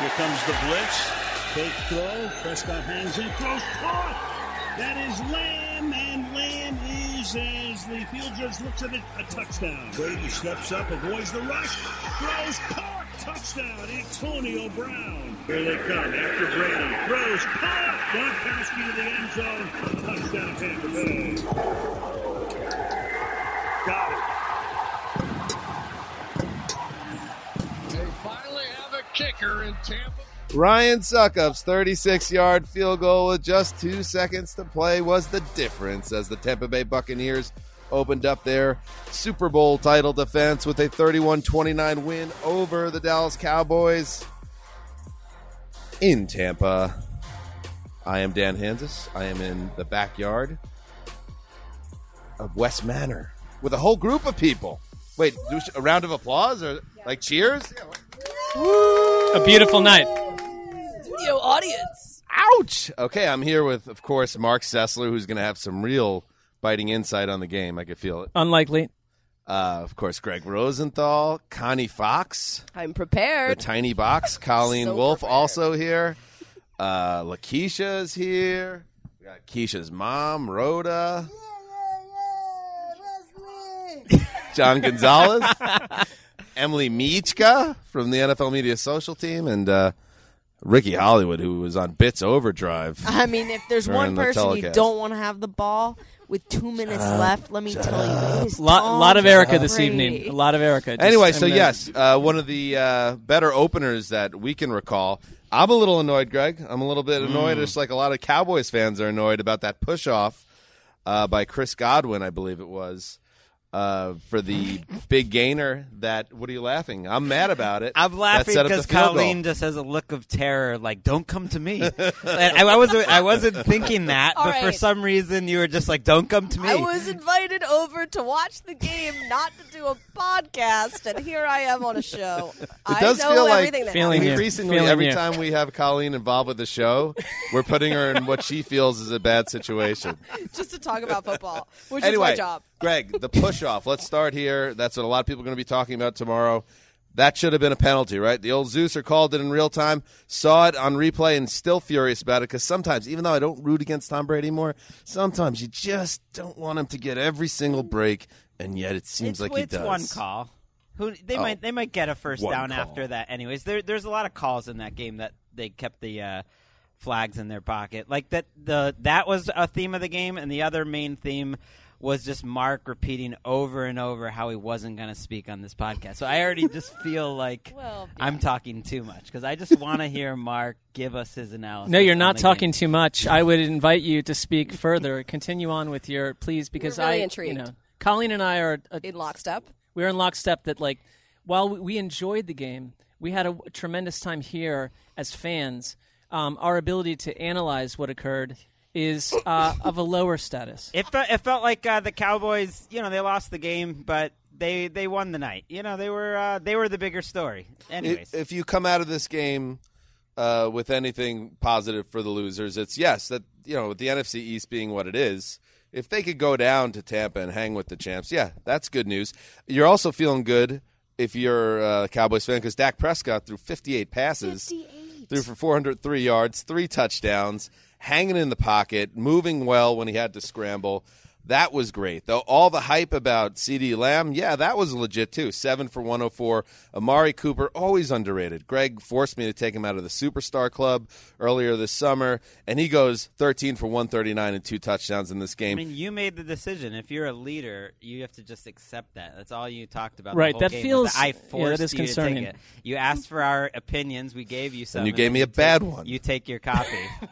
Here comes the blitz. Fake throw. Prescott hangs in. Throws caught. That is Lamb, and Lamb is, as the field judge looks at it, a touchdown. Brady steps up, avoids the rush, throws caught. Touchdown, Antonio Brown. Here they come after Brady. Throws caught. Gronkowski to the end zone. Touchdown, Tampa Bay. Got it. They finally have a kicker in Tampa. Ryan Succop's 36 yard field goal with just two seconds to play was the difference as the Tampa Bay Buccaneers opened up their Super Bowl title defense with a 31 29 win over the Dallas Cowboys in Tampa. I am Dan Hanzus. I am in the backyard of West Manor with a whole group of people. Wait, do a round of applause or like cheers? A beautiful night. Studio audience. Ouch! Okay, I'm here with, of course, Mark Sessler, who's going to have some real biting insight on the game. I can feel it. Unlikely. Uh, of course, Greg Rosenthal, Connie Fox, I'm prepared. the prepared. Tiny Box, Colleen So Wolf, prepared. also here. Uh, Lakeisha is here. We got Keisha's mom, Rhoda. Yeah, yeah, yeah. Leslie. John Gonzalez, Emily Michka from the NFL Media Social Team, and uh, Ricky Hollywood, who was on Bits Overdrive. I mean, if there's During one the person you don't want to have the ball with two minutes left, let me tell you, it is lot, lot of Erica this Brady. evening. A lot of Erica. Just- Anyway, so gonna- yes, uh, one of the uh, better openers that we can recall. I'm a little annoyed, Greg. I'm a little bit annoyed, just like a lot of Cowboys fans are annoyed about that push off uh, by Chris Godwin, I believe it was, uh, for the big gainer. That what are you laughing? I'm mad about it. I'm laughing set up the because field goal. Colleen just has a look of terror, like "Don't come to me." And I, I wasn't, I wasn't thinking that, All but for some reason you were just like, "Don't come to me." I was invited over to watch the game, not to do a podcast, and here I am on a show. I does know feel like everything that feeling happens. you. Increasingly, Feeling every you. time we have Colleen involved with the show, we're putting her in what she feels is a bad situation. just to talk about football, which anyway, is my job. Greg, the push off. Let's start here. That's what a lot of people are going to be talking about tomorrow. That should have been a penalty, right? The old Zeuser called it in real time, saw it on replay, and still furious about it because sometimes, even though I don't root against Tom Brady more, sometimes you just don't want him to get every single break, and yet it seems it's, like he it's does. one call. Who they Oh. might they might get a first down call. after that. Anyways, there, there's a lot of calls in that game that they kept the uh, flags in their pocket. Like that the that was a theme of the game, and the other main theme was just Mark repeating over and over how he wasn't going to speak on this podcast. So I already just feel like Well, I'm talking too much because I just want to hear Mark give us his analysis. No, you're not talking game. too much. I would invite you to speak further. Continue on with your please, because really I, intrigued. you know, Colleen and I are uh, in lockstep. we're in lockstep. That like, while we- we enjoyed the game, we had a tremendous time here as fans. Um, our ability to analyze what occurred is uh, of a lower status. It felt, it felt like uh, the Cowboys, you know, they lost the game, but they they won the night. You know, they were uh, they were the bigger story. Anyways, if you come out of this game uh, with anything positive for the losers, it's yes that you know with the NFC East being what it is. If they could go down to Tampa and hang with the champs, yeah, that's good news. You're also feeling good if you're a Cowboys fan because Dak Prescott threw 58 passes, threw for 403 yards, three touchdowns, hanging in the pocket, moving well when he had to scramble. That was great. Though all the hype about CeeDee Lamb, yeah, that was legit too. Seven for 104. Amari Cooper, always underrated. Greg forced me to take him out of the Superstar Club earlier this summer, and he goes 13 for 139 and two touchdowns in this game. I mean, you made the decision. If you're a leader, you have to just accept that. That's all you talked about. Right, The whole that game, feels- was that I yeah, forced that is you concerning. to take it. You asked for our opinions. We gave you some. And you gave then me a take- bad one. You take your copy.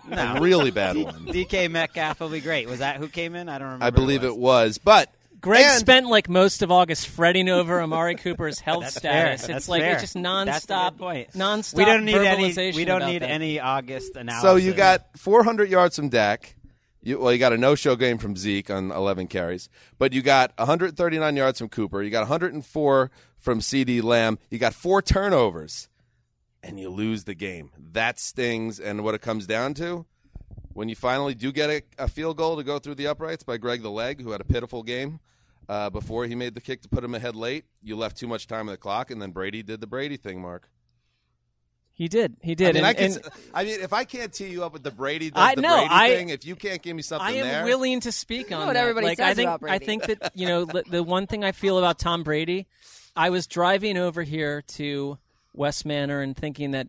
no, a really bad one. DK Metcalf will be great. Was that who came in? I don't remember. I believe who it was. But Greg and- spent like most of August fretting over Amari Cooper's health That's status. fair. It's That's like fair. it's just nonstop, good point. nonstop. We don't need any. We don't need that. any August analysis. So you got 400 yards from Dak. You, well, you got a no-show game from Zeke on 11 carries, but you got 139 yards from Cooper. You got 104 from CeeDee Lamb. You got four turnovers, and you lose the game. That stings. And what it comes down to, when you finally do get a, a field goal to go through the uprights by Greg the Leg, who had a pitiful game uh, before he made the kick to put him ahead late, you left too much time on the clock, and then Brady did the Brady thing. Mark. He did. He I did. mean, and, I, can, and s- I mean, if I can't tee you up with the Brady, does I- the no, Brady I- thing, if you can't give me something I am there, willing to speak on what that. everybody like, I says think, about I think that you know the, the one thing I feel about Tom Brady. I was driving over here to West Manor and thinking that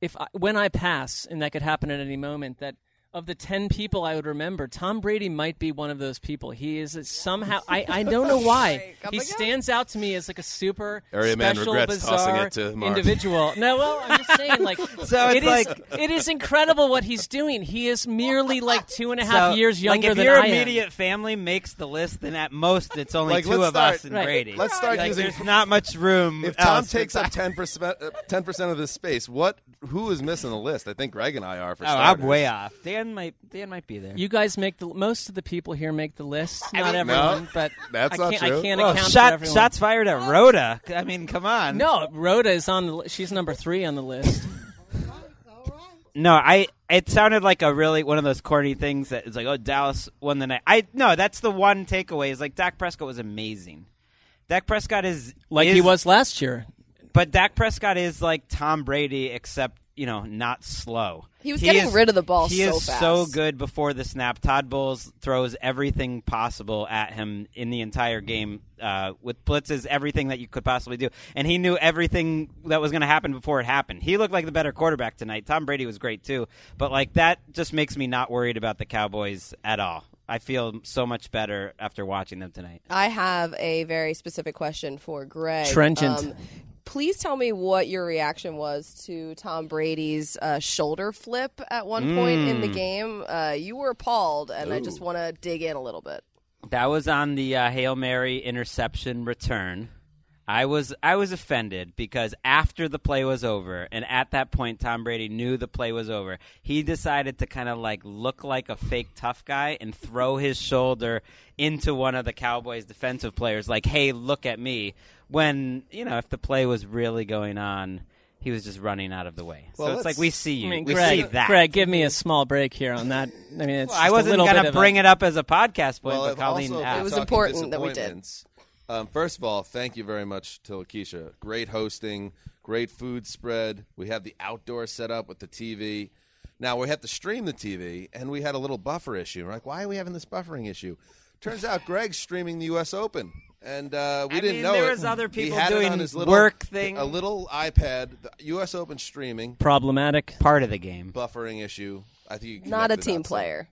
if I, when I pass, and that could happen at any moment, that of the ten people I would remember, Tom Brady might be one of those people. He is somehow I, I don't know why. he again? stands out to me as like a super Area man special, regrets bizarre it to individual. No, well, I'm just saying like So it it is, like, it is incredible what he's doing. He is merely like two and a half So, years younger like if than your I am. If your immediate family makes the list, then at most it's only Like, two let's of us start- and Right. Brady. Let's start Like, using- There's not much room. if Tom takes up ten percent, uh, ten percent of this space, what? Who is missing the list? I think Greg and I are for oh, I'm way off. Dan might. Dan might be there. You guys make the most of the people here make the list. Not mean, everyone, no, but that's I not can't, true. I can't Whoa, account for shot, everyone. shots fired at Rhoda. I mean, come on. No, Rhoda is on the. li- She's number three on the list. No, I. It sounded like a really one of those corny things that is like, oh, Dallas won the night. I no, that's the one takeaway. Is like Dak Prescott was amazing. Dak Prescott is Like is- he was last year. but Dak Prescott is like Tom Brady, except you know, not slow. He was getting rid of the ball He so is fast. so good before the snap. Todd Bowles throws everything possible at him in the entire game uh, with blitzes, everything that you could possibly do, and he knew everything that was going to happen before it happened. He looked like the better quarterback tonight. Tom Brady was great too, but like that just makes me not worried about the Cowboys at all. I feel so much better after watching them tonight. I have a very specific question for Greg. Um, Trenchant. Please tell me what your reaction was to Tom Brady's uh, shoulder flip at one point in the Mm. game. Uh, you were appalled, and I just want to dig in a little bit. That was on the uh, Hail Mary interception return. I was I was offended because after the play was over, and at that point Tom Brady knew the play was over. He decided to kind of like look like a fake tough guy and throw his shoulder into one of the Cowboys defensive players, like, "Hey, look at me." When you know if the play was really going on, he was just running out of the way. Well, so it's let's- like we see you, I mean, we Greg, see that. Greg, give me a small break here on that. I mean, it's I just a wasn't little gonna of bring a, it up as a podcast point, Well, but if Colleen also, if asked. we're It was talking important that we did. disappointments, Um, first of all, thank you very much to Lakeisha. Great hosting, great food spread. We have the outdoor setup with the TV. Now we have to stream the TV, and we had a little buffer issue. We're like, why are we having this buffering issue? Turns out Greg's streaming the U.S. Open, and uh, we I didn't mean, know there it. was other He people had it doing on his little, work thing. a little iPad, the U.S. Open streaming problematic. part of the game. buffering issue. I think you Not a team player.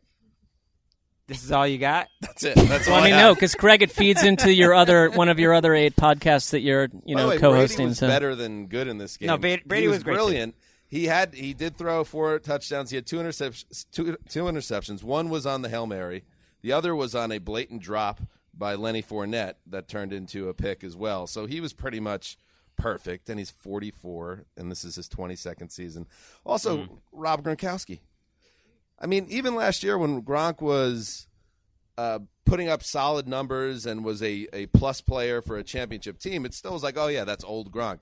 This is all you got? That's it. That's all Well, I mean, have. no, because Craig, it feeds into your other one of your other eight podcasts that you're, you By the know, way, co-hosting. Brady was so better than good in this game. No, Ba- Brady he was was, great, too. brilliant. He had he did throw four touchdowns. He had two interceptions. Two, two interceptions. One was on the hail mary. The other was on a blatant drop by Lenny Fournette that turned into a pick as well. So he was pretty much perfect. And he's 44, and this is his 22nd season. Also, Mm. Rob Gronkowski. I mean, even last year when Gronk was uh, putting up solid numbers and was a, a plus player for a championship team, it still was like, oh, yeah, that's old Gronk.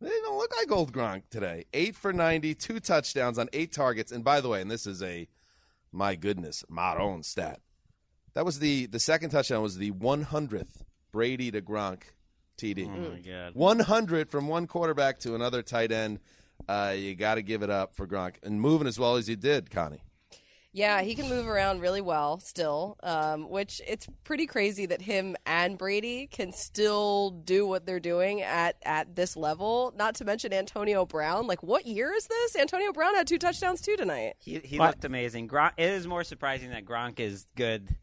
They don't look like old Gronk today. Eight for 90, two touchdowns on eight targets. And by the way, and this is a, my goodness, my own stat. That was the, the second touchdown was the 100th Brady to Gronk TD. Oh my god. 100 from one quarterback to another tight end. Uh, you got to give it up for Gronk. And moving as well as he did, Connie. Yeah, he can move around really well still, um, which it's pretty crazy that him and Brady can still do what they're doing at, at this level. Not to mention Antonio Brown. Like, what year is this? Antonio Brown had two touchdowns too tonight. He, he looked amazing. Gronk, it is more surprising that Gronk is good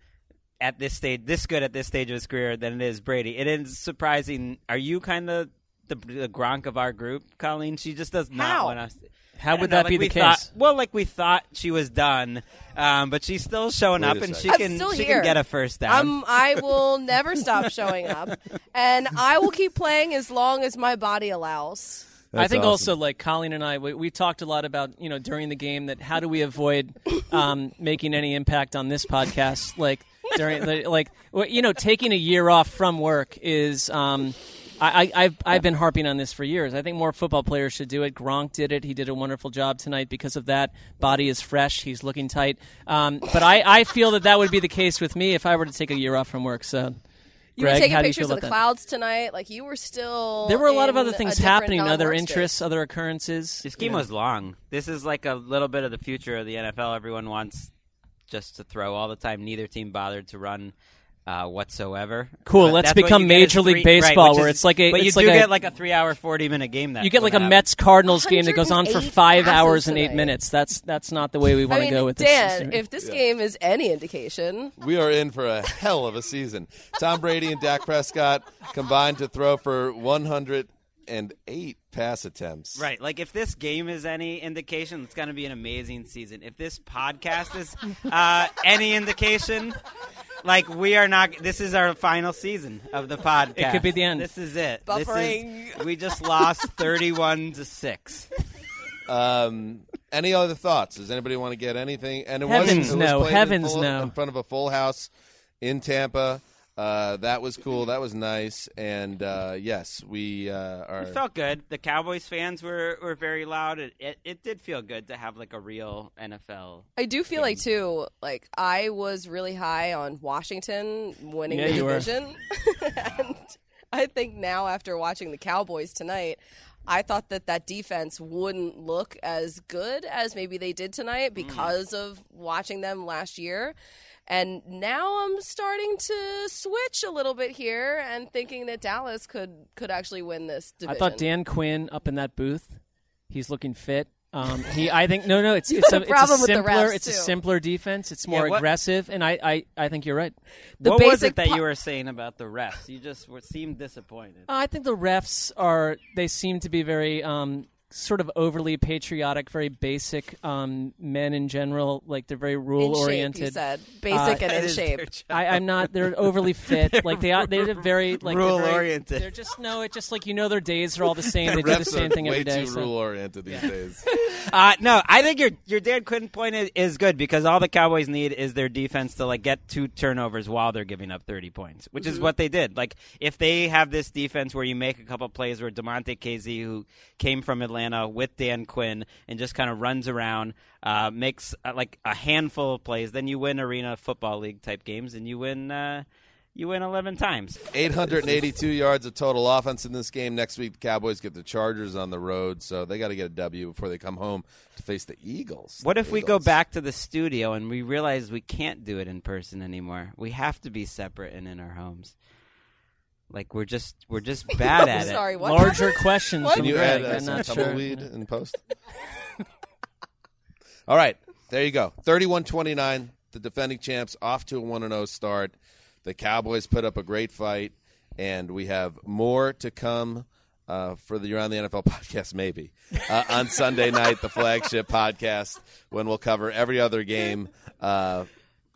at this stage, this good at this stage of his career than it is Brady. It is surprising. Are you kind of the, the Gronk of our group, Colleen? She just does not How? want us. How I don't would know, that like be we the case? thought- well, like we thought she was done, um, but she's still showing Wait up, and she. I'm can still she here. can get a first down. I'm, I will never stop showing up, and I will keep playing as long as my body allows. I think also like Colleen and I, we, we talked a lot about you know during the game that how do we avoid um, making any impact on this podcast, like during the, like well, you know taking a year off from work is. Um, I, I, I've I've been harping on this for years. I think more football players should do it. Gronk did it. He did a wonderful job tonight because of that. Body is fresh. He's looking tight. Um, but I, I feel that that would be the case with me if I were to take a year off from work. So You Greg, were taking how pictures of the that? clouds tonight. Like you were still. There were a lot of other things happening, other interests, space. other occurrences. This game Yeah. was long. This is like a little bit of the future of the NFL. Everyone wants just to throw all the time. Neither team bothered to run uh, whatsoever. Cool, But let's become you get is Major League Baseball, right, where is- it's like a- But you it's do like a- get like a three-hour, forty-minute game. That You get like a happens. Mets Cardinals game that goes on for five hours and eight tonight. minutes. That's that's not the way we want I to mean, go with Dan, this. Dan, if this game is any indication, We are in for a hell of a season. Tom Brady and Dak Prescott combined to throw for 108 pass attempts. Right, like if this game is any indication, it's going to be an amazing season. If this podcast is uh, any indication, like we are not. This is our final season of the podcast. It could be the end. This is it. This is- Buffering. we just lost thirty-one to six. Um, any other thoughts? Does anybody want to get anything? And it Heavens was, it was no. played in Heavens full- no. In front of a full house in Tampa. Uh, that was cool. That was nice. And uh, yes, we uh, are. It felt good. The Cowboys fans were, were very loud. It, it it did feel good to have like a real NFL. I do feel like too. Like I was really high on Washington winning Yeah, the division, and I think now after watching the Cowboys tonight. I thought that that defense wouldn't look as good as maybe they did tonight because of watching them last year. And now I'm starting to switch a little bit here and thinking that Dallas could could actually win this I thought Dan Quinn up in that booth. He's looking fit. Um, he, I think, no, no, it's it's a, a it's a problem with the simpler, refs, it's a simpler defense. It's more Yeah, what- aggressive, and I, I, I think you're right. The what was basic it that po- you were saying about the refs? You just were, seemed disappointed. I think the refs are they seem to be very um, sort of overly patriotic, very basic um, men in general. Like they're very rule oriented. said basic Uh, and in shape. I, I'm not. They're overly fit. like they are. They're very like they're very- Rule-oriented. They're just no. It's just like you know their days are all the same. They do the same are thing way every day. too so- rule oriented these days. Uh, no, I think your your Dan Quinn point is, is good because all the Cowboys need is their defense to like get two turnovers while they're giving up thirty points, which is what they did. Like if they have this defense where you make a couple plays where Damontae Kazee, who came from Atlanta with Dan Quinn, and just kind of runs around, uh, makes uh, like a handful of plays, then you win Arena Football League type games, and you win. Uh, you win 11 times. 882 yards of total offense in this game. Next week, the Cowboys get the Chargers on the road, so they got to get a W before they come home to face the Eagles. What if The we go back to the studio and we realize we can't do it in person anymore? We have to be separate and in our homes. Like we're just we're just bad at it. Sorry, what? Larger questions What? Can you Greg. add uh, I'm some not sure. tumbleweed in post? All right, there you go. 31-29, the defending champs off to a 1-0 start. The Cowboys put up a great fight, and we have more to come uh, for the Around the NFL podcast, maybe, uh, on Sunday night, the flagship podcast, when we'll cover every other game uh,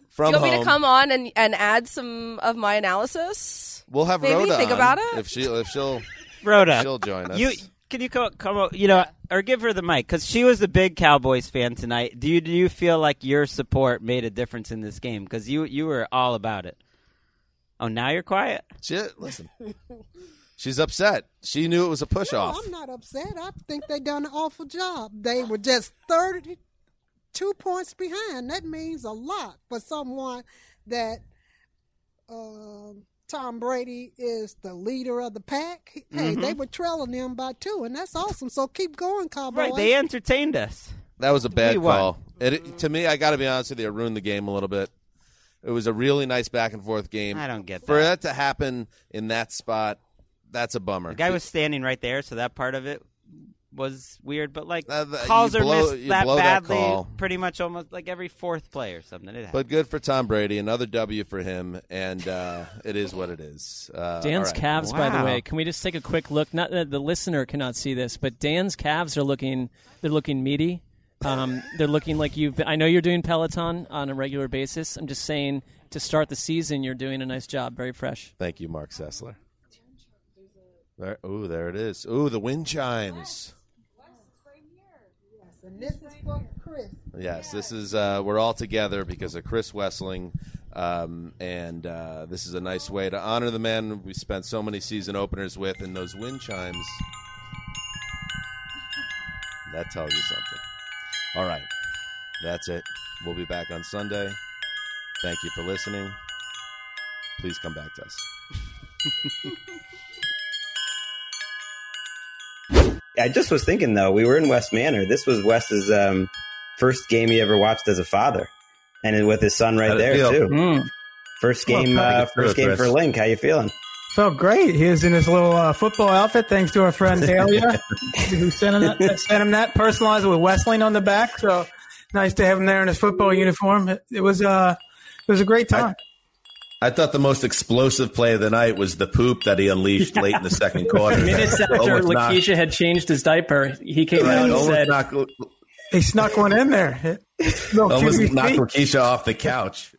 from Do you want me home. to come on and, and add some of my analysis? We'll have Maybe Rhoda think on about it? if she if she'll Rhoda, she'll join us. you can you come, come o- you know or give her the mic because she was a big Cowboys fan tonight. Do you do you feel like your support made a difference in this game? Because you you were all about it. Oh, now you're quiet. Shit, listen. She's upset. She knew it was a push No, off. I'm not upset. I think they done an awful job. They were just 32 points behind. That means a lot for someone that um Tom Brady is the leader of the pack. Hey, they mm-hmm. were trailing them by two, and that's awesome. So keep going, Cowboys. Right, they entertained us. That was a bad We call. It, it- to me, I got to be honest with you, it ruined the game a little bit. It was a really nice back and forth game. I don't get For that. that to happen in that spot, that's a bummer. The guy was standing right there, so that part of it was weird. But like Uh, the- calls are blow- missed that blow that badly, call. pretty much almost like every fourth play or something. It but good for Tom Brady. Another W for him, and uh, it is what it is. Uh, Dan's all right. calves, by the way. Can we just take a quick look? Not that the listener cannot see this, but Dan's calves are looking. They're looking meaty. Um, they're looking like you've. I know you're doing Peloton on a regular basis. I'm just saying to start the season, you're doing a nice job. Very fresh. Thank you, Mark Sessler. There, ooh, there it is. Ooh, the wind chimes. And this is for Chris. Yes, this is uh, we're all together because of Chris Wesseling, um, and uh, this is a nice way to honor the man we spent so many season openers with. And those wind chimes, that tells you something. All right, that's it. We'll be back on Sunday. Thank you for listening. Please come back to us. I just was thinking though, we were in West Manor. This was Wes's um, first game he ever watched as a father, and with his son right there feel? too. Mm. First game, Pat, uh, first game for Link. How you feeling? Felt great. He was in his little uh, football outfit, thanks to our friend Dahlia, who sent him that, sent him that personalized with Wesseling on the back. So nice to have him there in his football uniform. It, it was uh, it was a great time. I thought the most explosive play of the night was the poop that he unleashed late in the second quarter. Minutes after Almost Lakeisha had changed his diaper, he came right, out and said, knocked, He snuck one in there. Little almost QB knocked. Lakeisha off the couch.